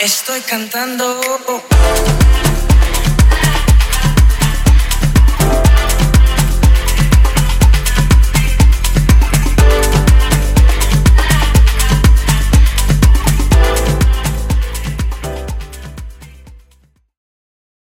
estoy cantando.